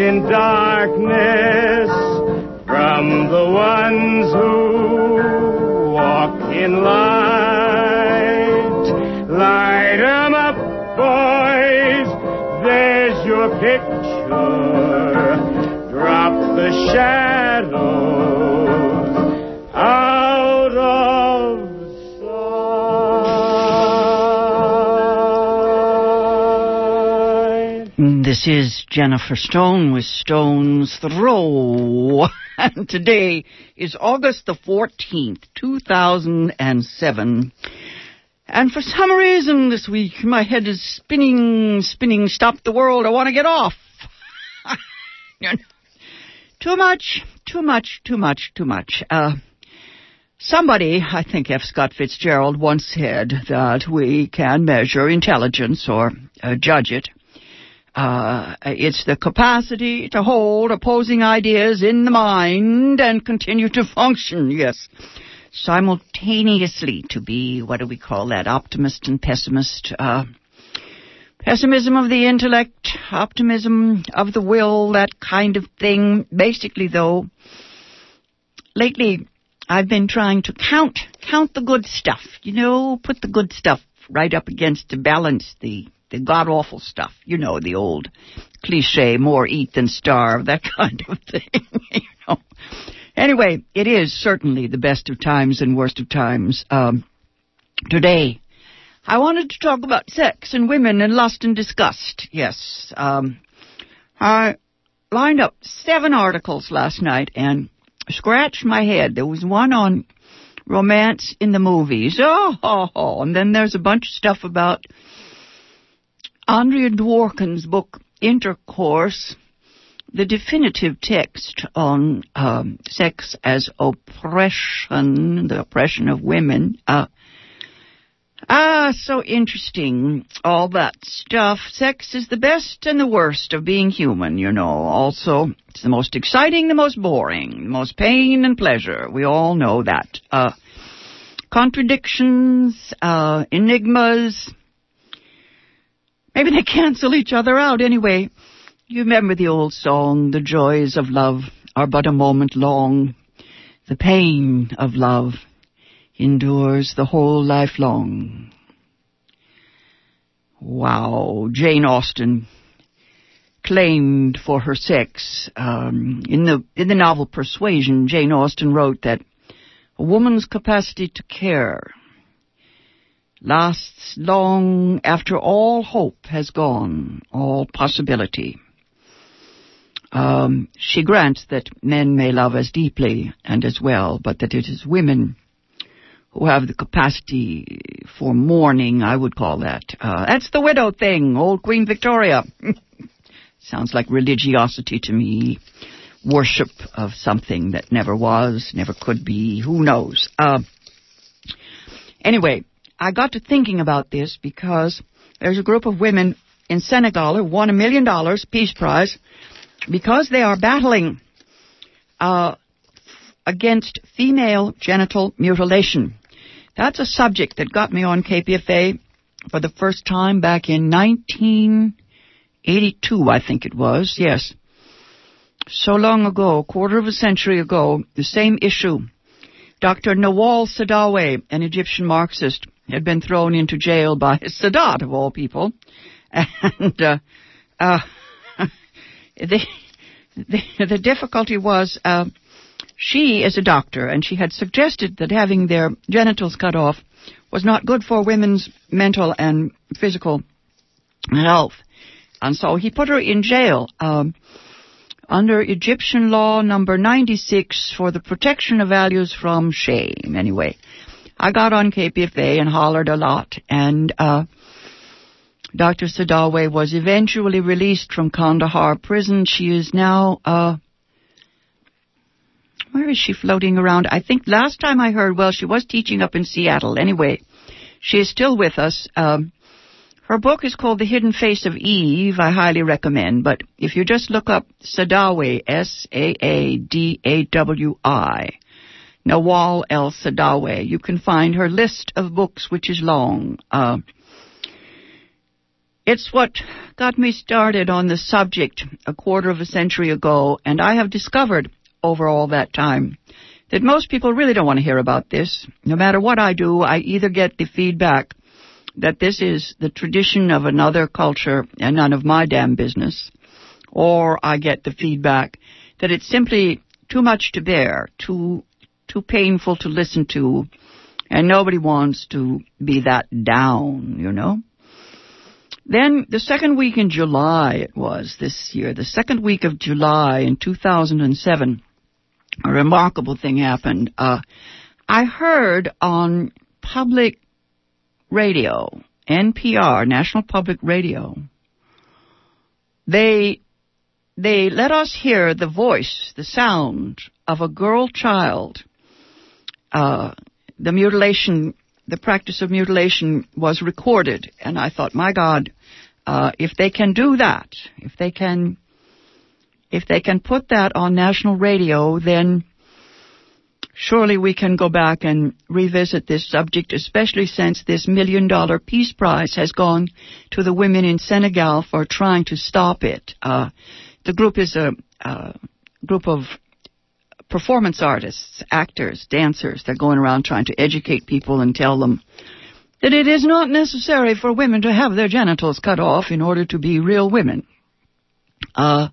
in darkness from the ones who walk in light. Light 'em up, boys. There's your picture. Drop the shadows This is Jennifer Stone with Stone's Throw. And today is August the 14th, 2007. And for some reason this week, my head is spinning, spinning, stop the world, I want to get off. Too much, too much, too much, too much. Uh, somebody, I think F. Scott Fitzgerald once said that we can measure intelligence or uh, judge it. Uh, it's the capacity to hold opposing ideas in the mind and continue to function, yes. Simultaneously to be, what do we call that, optimist and pessimist, uh, pessimism of the intellect, optimism of the will, that kind of thing. Basically, though, lately I've been trying to count, count the good stuff. You know, put the good stuff right up against to balance the, the god awful stuff. You know, the old cliche, more eat than starve, that kind of thing. you know. Anyway, it is certainly the best of times and worst of times. Um, today, I wanted to talk about sex and women and lust and disgust. Yes. Um, I lined up seven articles last night and scratched my head. There was one on romance in the movies. Oh, oh, oh. and then there's a bunch of stuff about Andrea Dworkin's book Intercourse, the definitive text on um, sex as oppression, the oppression of women. Uh, Ah, so interesting. All that stuff. Sex is the best and the worst of being human, you know. Also, it's the most exciting, the most boring, the most pain and pleasure. We all know that. Uh, contradictions, uh, enigmas. Maybe they cancel each other out anyway. You remember the old song, The Joys of Love are but a moment long. The pain of love endures the whole life long. Wow, Jane Austen claimed for her sex um, in the in the novel Persuasion. Jane Austen wrote that a woman's capacity to care lasts long after all hope has gone, all possibility. Um, she grants that men may love as deeply and as well, but that it is women who have the capacity for mourning, I would call that. Uh, that's the widow thing, old Queen Victoria. Sounds like religiosity to me. Worship of something that never was, never could be, who knows. Uh, anyway, I got to thinking about this because there's a group of women in Senegal who won a million dollars, Peace Prize, because they are battling uh, against female genital mutilation. That's a subject that got me on KPFA for the first time back in 1982, I think it was. Yes. So long ago, a quarter of a century ago, the same issue. Dr. Nawal Saadawi, an Egyptian Marxist, had been thrown into jail by Sadat, of all people. And uh, uh, the, the, the difficulty was uh, she is a doctor, and she had suggested that having their genitals cut off was not good for women's mental and physical health. And so he put her in jail um, under Egyptian law number 96 for the protection of values from shame. Anyway, I got on KPFA and hollered a lot, and uh, Dr. Saadawi was eventually released from Kandahar prison. She is now, uh, where is she floating around? I think last time I heard, well, she was teaching up in Seattle. Anyway, she is still with us. Um, her book is called The Hidden Face of Eve. I highly recommend. But if you just look up Saadawi, S-A-A-D-A-W-I, Nawal El Saadawi, you can find her list of books, which is long. Uh, it's what got me started on the subject a quarter of a century ago, and I have discovered over all that time that most people really don't want to hear about this. No matter what I do, I either get the feedback that this is the tradition of another culture and none of my damn business, or I get the feedback that it's simply too much to bear, too too painful to listen to, and nobody wants to be that down, you know. Then the second week in July it was this year, the second week of July in 2007, a remarkable thing happened. Uh, I heard on public radio, NPR, National Public Radio, they they let us hear the voice, the sound of a girl child. Uh, the mutilation, the practice of mutilation was recorded, and I thought, my God, uh, if they can do that, if they can, if they can put that on national radio, then surely we can go back and revisit this subject, especially since this million dollar peace prize has gone to the women in Senegal for trying to stop it. Uh, the group is a, a group of performance artists, actors, dancers. They're going around trying to educate people and tell them that it is not necessary for women to have their genitals cut off in order to be real women. Uh,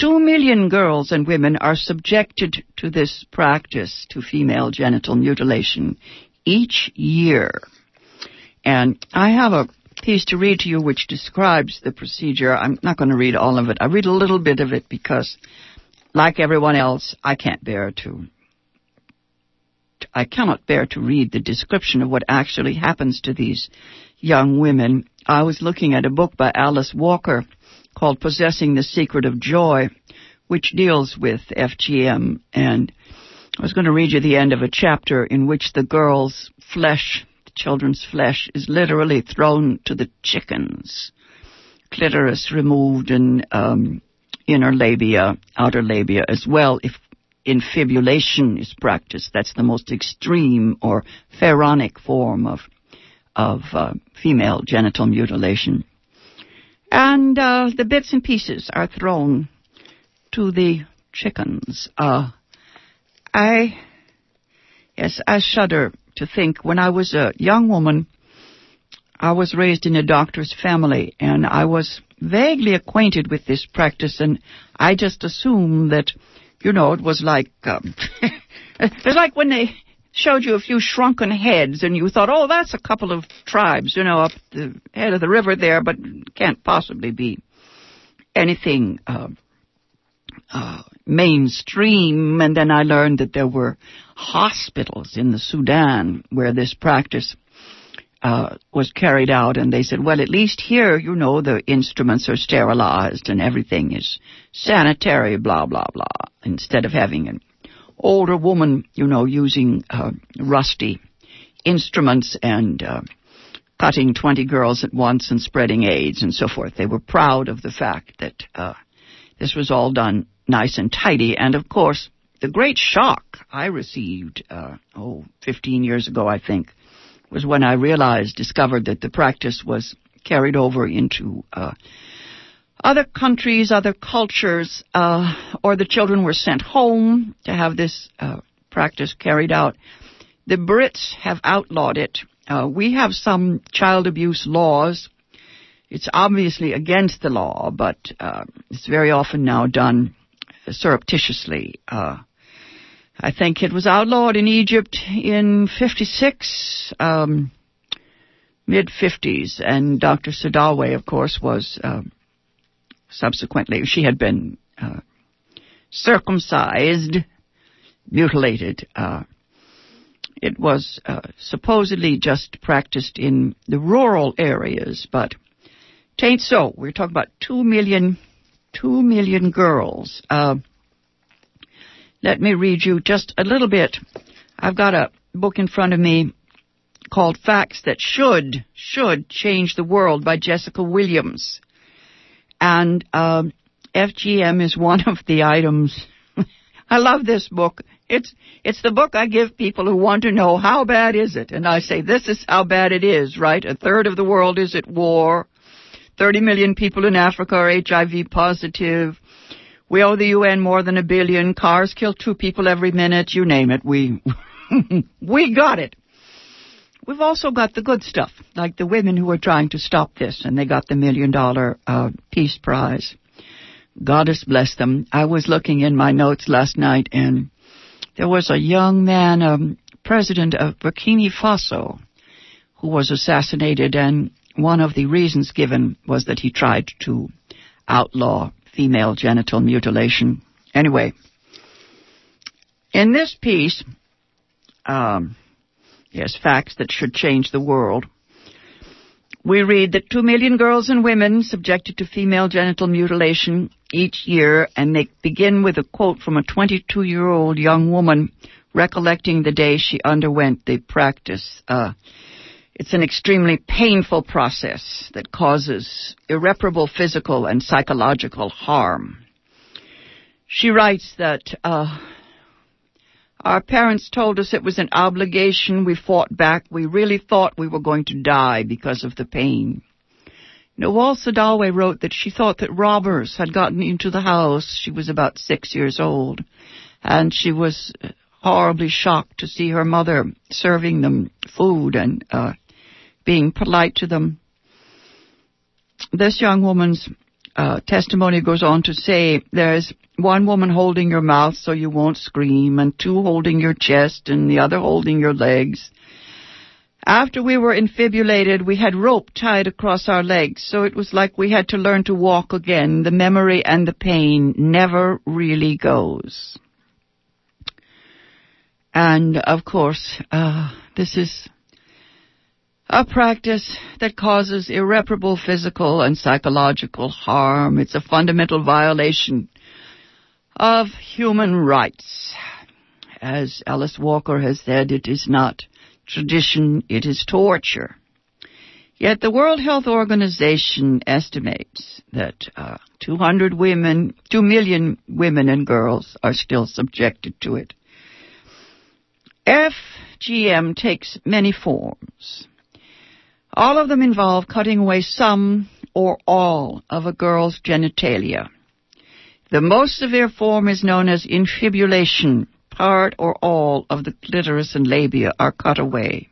Two million girls and women are subjected to this practice, to female genital mutilation, each year. And I have a piece to read to you which describes the procedure. I'm not going to read all of it. I read a little bit of it because, like everyone else, I can't bear to I cannot bear to read the description of what actually happens to these young women. I was looking at a book by Alice Walker called Possessing the Secret of Joy, which deals with FGM. And I was going to read you the end of a chapter in which the girl's flesh, the children's flesh, is literally thrown to the chickens. Clitoris removed and um, inner labia, outer labia as well. If infibulation is practiced, that's the most extreme or pharaonic form of of uh, female genital mutilation and uh, the bits and pieces are thrown to the chickens. Uh, I, yes, I shudder to think when I was a young woman, I was raised in a doctor's family, and I was vaguely acquainted with this practice, and I just assumed that, you know, it was like, um, it was like when they showed you a few shrunken heads and you thought, oh, that's a couple of tribes, you know, up the head of the river there, but can't possibly be anything uh, uh, mainstream. And then I learned that there were hospitals in the Sudan where this practice uh, was carried out, and they said, well, at least here, you know, the instruments are sterilized and everything is sanitary, blah, blah, blah, instead of having an older woman, you know, using uh, rusty instruments and uh, cutting 20 girls at once and spreading AIDS and so forth. They were proud of the fact that uh, this was all done nice and tidy. And of course, the great shock I received, uh, oh, 15 years ago, I think, was when I realized, discovered that the practice was carried over into uh, other countries, other cultures, uh, or the children were sent home to have this uh, practice carried out. The Brits have outlawed it. Uh, we have some child abuse laws. It's obviously against the law, but uh, it's very often now done surreptitiously. I think it was outlawed in Egypt in 56, um, mid 50s, and Dr. Saadawi, of course, was uh, subsequently. She had been uh, circumcised, mutilated. Uh, it was uh, supposedly just practiced in the rural areas, but Tain't so. We're talking about two million, two million girls. Uh, let me read you just a little bit. I've got a book in front of me called Facts That Should, Should Change the World by Jessica Williams. And, um, FGM is one of the items. I love this book. It's, it's the book I give people who want to know how bad is it? And I say, this is how bad it is, right? A third of the world is at war. 30 million people in Africa are HIV positive. We owe the UN more than a billion. Cars kill two people every minute. You name it. We, we got it. We've also got the good stuff, like the women who are trying to stop this, and they got the million dollar uh, peace prize. Goddess bless them. I was looking in my notes last night, and there was a young man, um, president of Burkina Faso, who was assassinated, and one of the reasons given was that he tried to outlaw female genital mutilation. Anyway, in this piece, um, yes, facts that should change the world. We read that two million girls and women subjected to female genital mutilation each year, and they begin with a quote from a 22 year old young woman recollecting the day she underwent the practice. Uh, it's an extremely painful process that causes irreparable physical and psychological harm. She writes that uh, our parents told us it was an obligation. We fought back. We really thought we were going to die because of the pain. Nawal Saadawi wrote that she thought that robbers had gotten into the house. She was about six years old, and she was horribly shocked to see her mother serving them food and uh, being polite to them. This young woman's uh, testimony goes on to say there's one woman holding your mouth so you won't scream, and two holding your chest, and the other holding your legs. After we were infibulated, we had rope tied across our legs, so it was like we had to learn to walk again. The memory and the pain never really goes. And of course, uh, this is a practice that causes irreparable physical and psychological harm. It's a fundamental violation of human rights. As Alice Walker has said, it is not tradition, it is torture. Yet the World Health Organization estimates that uh, 200 women, 2 million women and girls are still subjected to it. FGM takes many forms. All of them involve cutting away some or all of a girl's genitalia. The most severe form is known as infibulation. Part or all of the clitoris and labia are cut away.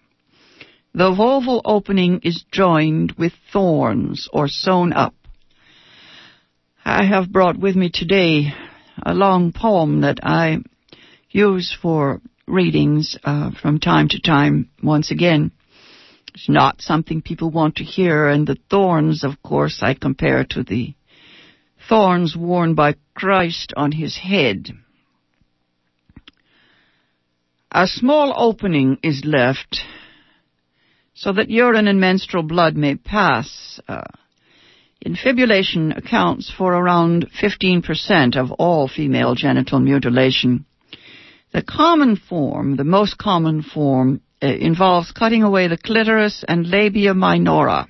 The vulval opening is joined with thorns or sewn up. I have brought with me today a long poem that I use for readings uh, from time to time once again. It's not something people want to hear, and the thorns, of course, I compare to the thorns worn by Christ on his head. A small opening is left so that urine and menstrual blood may pass. Uh, infibulation accounts for around 15% of all female genital mutilation. The common form, the most common form, involves cutting away the clitoris and labia minora.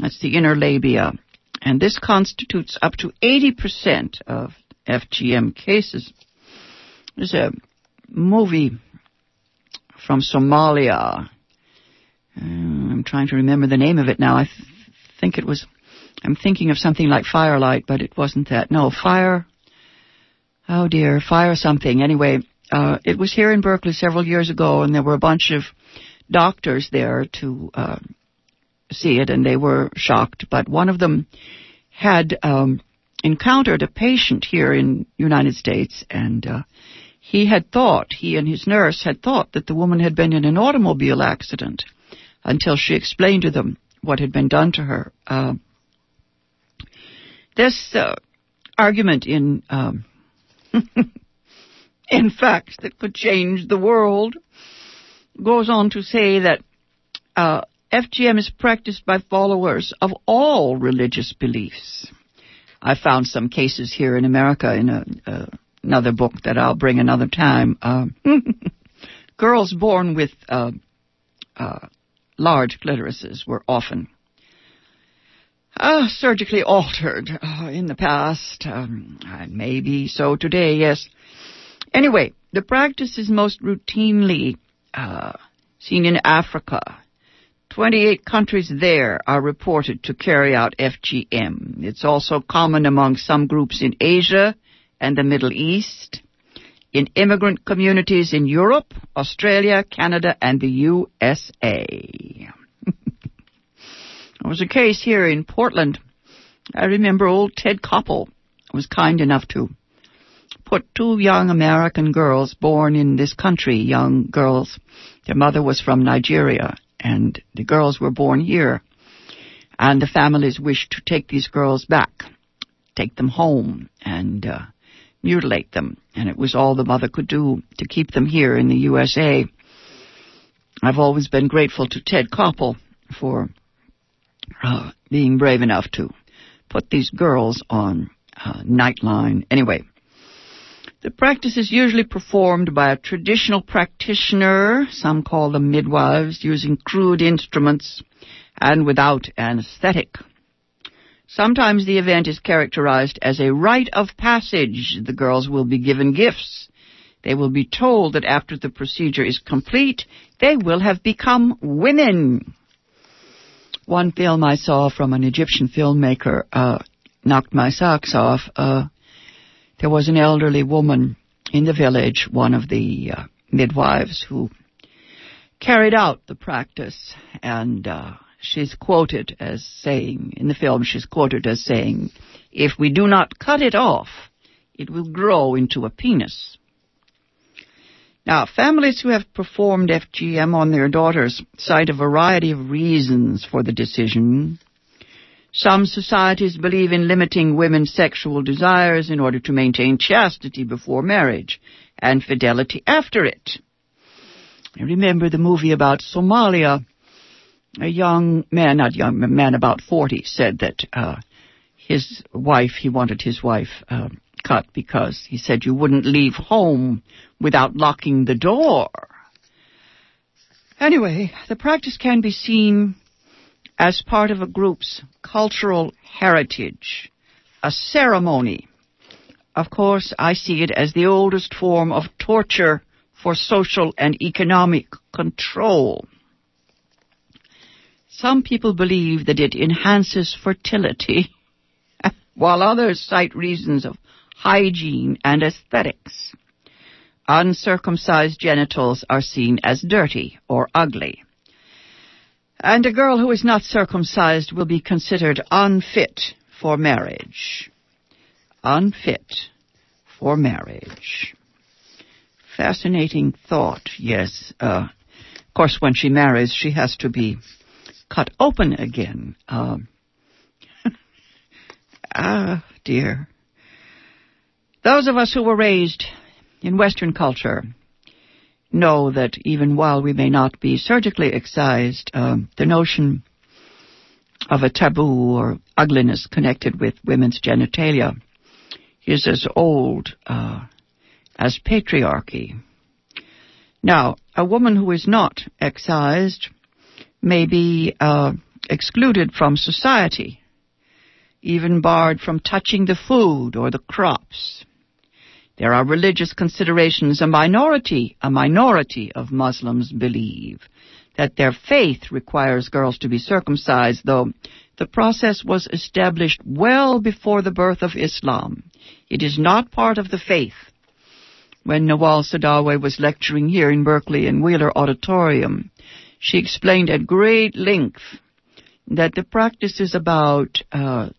That's the inner labia. And this constitutes up to 80% of FGM cases. There's a movie from Somalia. Uh, I'm trying to remember the name of it now. I th- think it was, I'm thinking of something like Firelight, but it wasn't that. No, Fire, oh dear, Fire something. Anyway, uh, it was here in Berkeley several years ago, and there were a bunch of doctors there to uh, see it, and they were shocked. But one of them had um, encountered a patient here in United States, and uh, he had thought, he and his nurse had thought that the woman had been in an automobile accident until she explained to them what had been done to her. Uh, this uh, argument in um, in fact, that could change the world, goes on to say that uh, FGM is practiced by followers of all religious beliefs. I found some cases here in America in a, uh, another book that I'll bring another time. Uh, girls born with uh, uh, large clitorises were often uh, surgically altered uh, in the past, um, maybe so today, yes. Anyway, the practice is most routinely uh, seen in Africa. 28 countries there are reported to carry out FGM. It's also common among some groups in Asia and the Middle East, in immigrant communities in Europe, Australia, Canada, and the USA. There was a case here in Portland. I remember old Ted Koppel was kind enough to two young American girls born in this country, young girls. Their mother was from Nigeria, and the girls were born here. And the families wished to take these girls back, take them home, and uh, mutilate them. And it was all the mother could do to keep them here in the USA. I've always been grateful to Ted Koppel for uh, being brave enough to put these girls on uh, Nightline. Anyway, the practice is usually performed by a traditional practitioner, some call them midwives, using crude instruments and without anesthetic. Sometimes the event is characterized as a rite of passage. The girls will be given gifts. They will be told that after the procedure is complete, they will have become women. One film I saw from an Egyptian filmmaker uh, knocked my socks off. Uh, there was an elderly woman in the village, one of the uh, midwives, who carried out the practice, and uh, she's quoted as saying, in the film, she's quoted as saying, if we do not cut it off, it will grow into a penis. Now, families who have performed FGM on their daughters cite a variety of reasons for the decision. Some societies believe in limiting women's sexual desires in order to maintain chastity before marriage and fidelity after it. I remember the movie about Somalia. A young man, not young a man, about 40, said that uh, his wife, he wanted his wife uh, cut because he said you wouldn't leave home without locking the door. Anyway, the practice can be seen as part of a group's cultural heritage, a ceremony. Of course, I see it as the oldest form of torture for social and economic control. Some people believe that it enhances fertility, while others cite reasons of hygiene, and aesthetics. Uncircumcised genitals are seen as dirty or ugly. And a girl who is not circumcised will be considered unfit for marriage. Unfit for marriage. Fascinating thought, yes. Uh, of course, when she marries, she has to be cut open again. Uh, ah, dear. Those of us who were raised in Western culture know that even while we may not be surgically excised, um, the notion of a taboo or ugliness connected with women's genitalia is as old uh, as patriarchy. Now, a woman who is not excised may be uh, excluded from society, even barred from touching the food or the crops. There are religious considerations. A minority, a minority of Muslims believe that their faith requires girls to be circumcised, though the process was established well before the birth of Islam. It is not part of the faith. When Nawal Saadawi was lecturing here in Berkeley in Wheeler Auditorium, she explained at great length that the practice is about uh,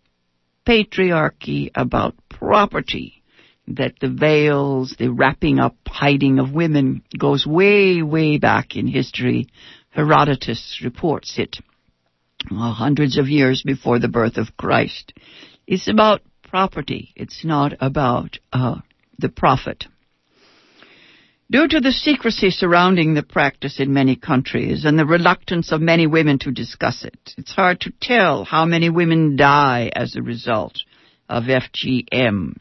patriarchy, about property, that the veils, the wrapping up, hiding of women goes way, way back in history. Herodotus reports it well, hundreds of years before the birth of Christ. It's about property. It's not about uh, the prophet. Due to the secrecy surrounding the practice in many countries and the reluctance of many women to discuss it, it's hard to tell how many women die as a result of FGM.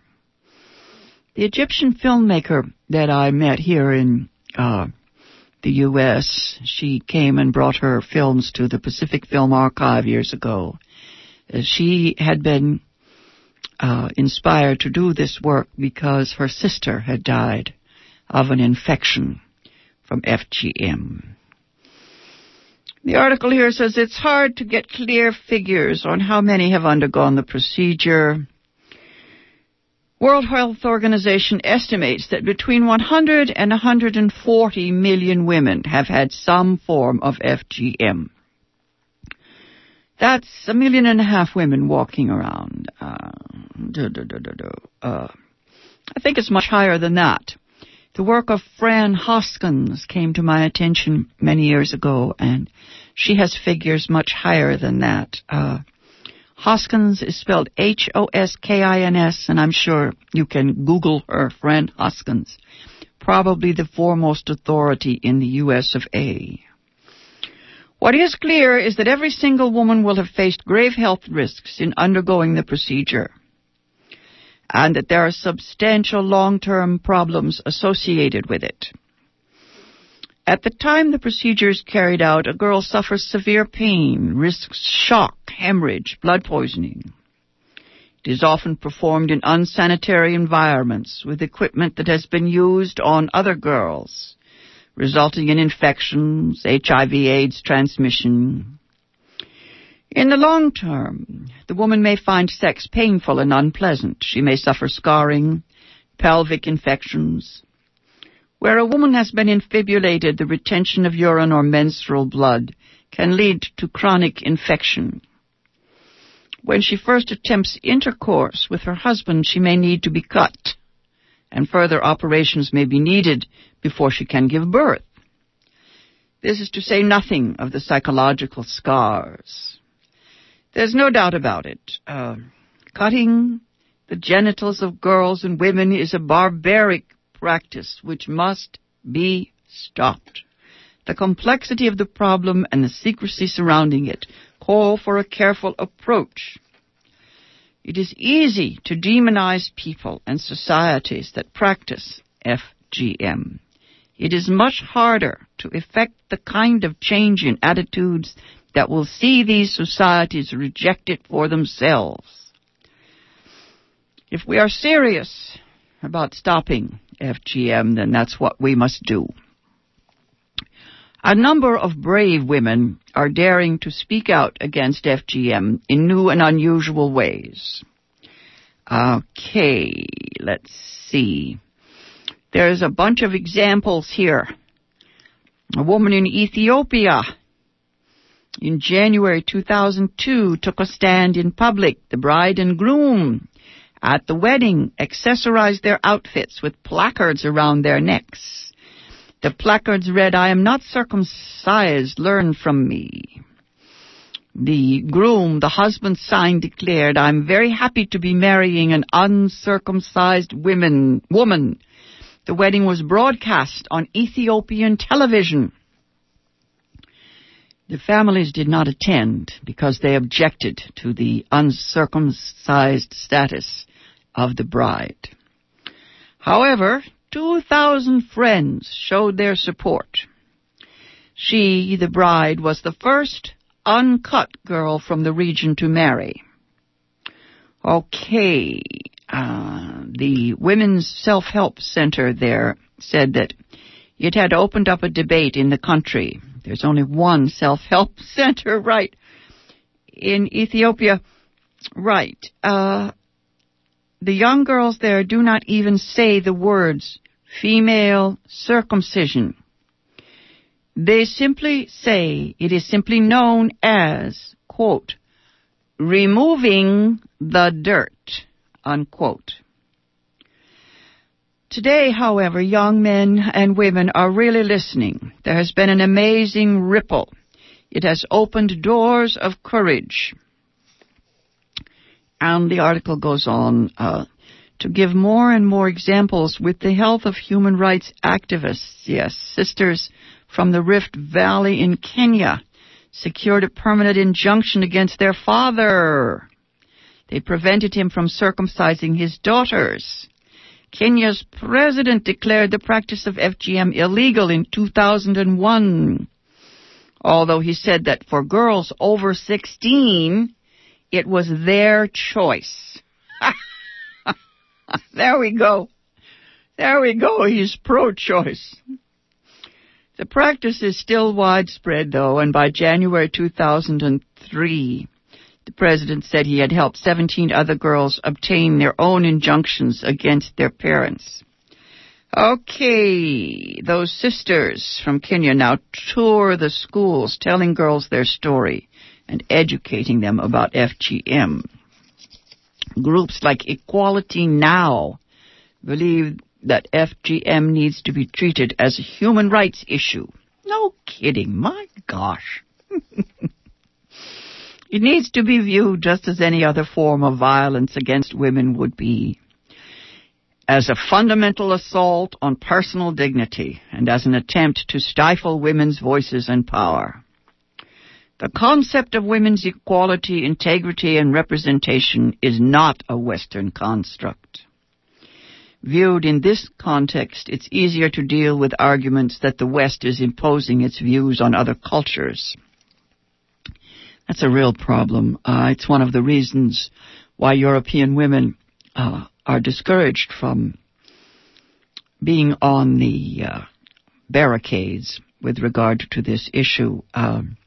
The Egyptian filmmaker that I met here in uh, the U.S., she came and brought her films to the Pacific Film Archive years ago. Uh, she had been uh, inspired to do this work because her sister had died of an infection from FGM. The article here says it's hard to get clear figures on how many have undergone the procedure. World Health Organization estimates that between 100 and 140 million women have had some form of FGM. That's a million and a half women walking around. Uh, uh, I think it's much higher than that. The work of Fran Hoskins came to my attention many years ago, and she has figures much higher than that. Uh, Hoskins is spelled H-O-S-K-I-N-S, and I'm sure you can Google her, Fran Hoskins. Probably the foremost authority in the U.S. of A. What is clear is that every single woman will have faced grave health risks in undergoing the procedure and that there are substantial long-term problems associated with it. At the time the procedure is carried out, a girl suffers severe pain, risks shock, hemorrhage, blood poisoning. It is often performed in unsanitary environments with equipment that has been used on other girls, resulting in infections, HIV AIDS transmission, in the long term, the woman may find sex painful and unpleasant. She may suffer scarring, pelvic infections. Where a woman has been infibulated, the retention of urine or menstrual blood can lead to chronic infection. When she first attempts intercourse with her husband, she may need to be cut, and further operations may be needed before she can give birth. This is to say nothing of the psychological scars. There's no doubt about it. Uh, cutting the genitals of girls and women is a barbaric practice which must be stopped. The complexity of the problem and the secrecy surrounding it call for a careful approach. It is easy to demonize people and societies that practice FGM. It is much harder to effect the kind of change in attitudes that will see these societies reject it for themselves. If we are serious about stopping FGM, then that's what we must do. A number of brave women are daring to speak out against FGM in new and unusual ways. Okay, let's see. There's a bunch of examples here. A woman in Ethiopia in January 2002 took a stand in public. The bride and groom at the wedding accessorized their outfits with placards around their necks. The placards read, I am not circumcised, learn from me. The groom, the husband's sign declared, I'm very happy to be marrying an uncircumcised women, woman. The wedding was broadcast on Ethiopian television. The families did not attend because they objected to the uncircumcised status of the bride. However, 2,000 friends showed their support. She, the bride, was the first uncut girl from the region to marry. Okay, uh, the Women's Self-Help Center there said that it had opened up a debate in the country there's only one self-help center, right, in Ethiopia. Right. Uh, the young girls there do not even say the words female circumcision. They simply say it is simply known as, quote, removing the dirt, unquote. Today, however, young men and women are really listening. There has been an amazing ripple. It has opened doors of courage. And the article goes on uh, to give more and more examples with the help of human rights activists. Yes, sisters from the Rift Valley in Kenya secured a permanent injunction against their father. They prevented him from circumcising his daughters. Kenya's president declared the practice of FGM illegal in 2001. Although he said that for girls over 16, it was their choice. there we go. There we go. He's pro-choice. The practice is still widespread though, and by January 2003, the president said he had helped 17 other girls obtain their own injunctions against their parents. Okay, those sisters from Kenya now tour the schools telling girls their story and educating them about FGM. Groups like Equality Now believe that FGM needs to be treated as a human rights issue. No kidding, my gosh. it needs to be viewed just as any other form of violence against women would be. As a fundamental assault on personal dignity and as an attempt to stifle women's voices and power. The concept of women's equality, integrity, and representation is not a Western construct. Viewed in this context, it's easier to deal with arguments that the West is imposing its views on other cultures. That's a real problem. Uh, it's one of the reasons why European women uh, are discouraged from being on the uh, barricades with regard to this issue. Um,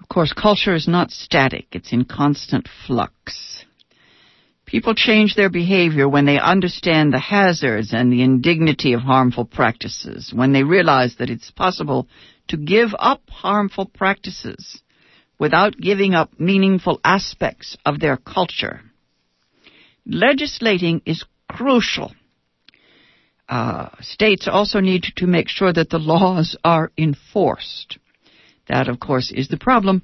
of course, culture is not static, it's in constant flux. People change their behavior when they understand the hazards and the indignity of harmful practices, when they realize that it's possible to give up harmful practices without giving up meaningful aspects of their culture. Legislating is crucial. Uh, states also need to make sure that the laws are enforced. That, of course, is the problem.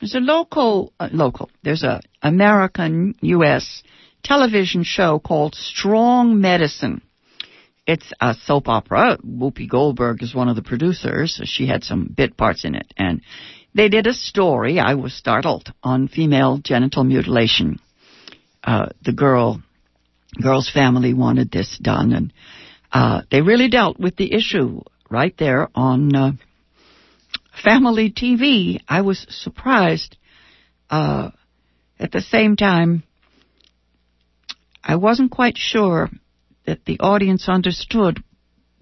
There's a local, uh, local, there's a American U.S television show called Strong Medicine. It's a soap opera. Whoopi Goldberg is one of the producers. She had some bit parts in it. And they did a story, I was startled, on female genital mutilation. Uh, the girl, girl's family wanted this done and, uh, they really dealt with the issue right there on, uh, family TV. I was surprised, uh, at the same time, I wasn't quite sure that the audience understood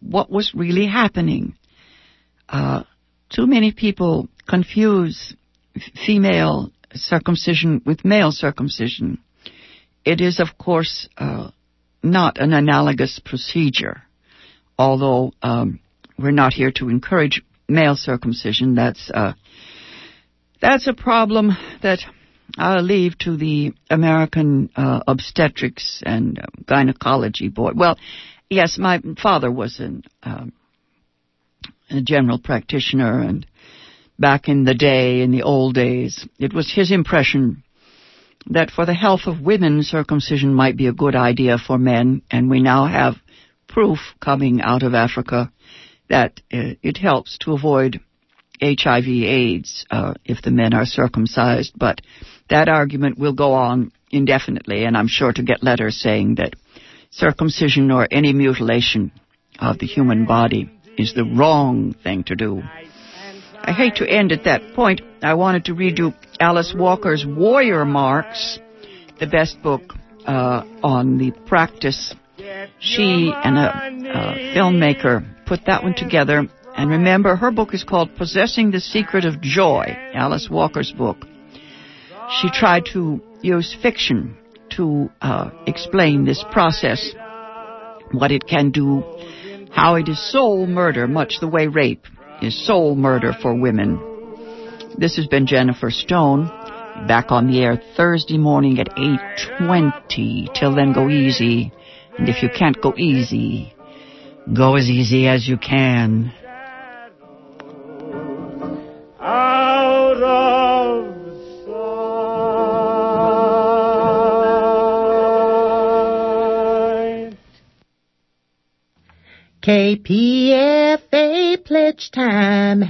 what was really happening. Uh, too many people confuse female circumcision with male circumcision. It is, of course, uh, not an analogous procedure, although um, we're not here to encourage male circumcision. That's uh, that's a problem that I'll leave to the American uh, Obstetrics and uh, Gynecology Board. Well, yes, my father was an, um, a general practitioner, and back in the day, in the old days, it was his impression that for the health of women, circumcision might be a good idea for men, and we now have proof coming out of Africa that uh, it helps to avoid HIV AIDS uh, if the men are circumcised, but that argument will go on indefinitely, and I'm sure to get letters saying that circumcision or any mutilation of the human body is the wrong thing to do. I hate to end at that point. I wanted to read you Alice Walker's Warrior Marks, the best book uh, on the practice. She and a, a filmmaker put that one together. And remember, her book is called Possessing the Secret of Joy, Alice Walker's book she tried to use fiction to uh, explain this process, what it can do, how it is soul murder, much the way rape is soul murder for women. This has been Jennifer Stone, back on the air Thursday morning at 8.20. Till then, go easy. And if you can't go easy, Go as easy as you can. KPFA pledge time.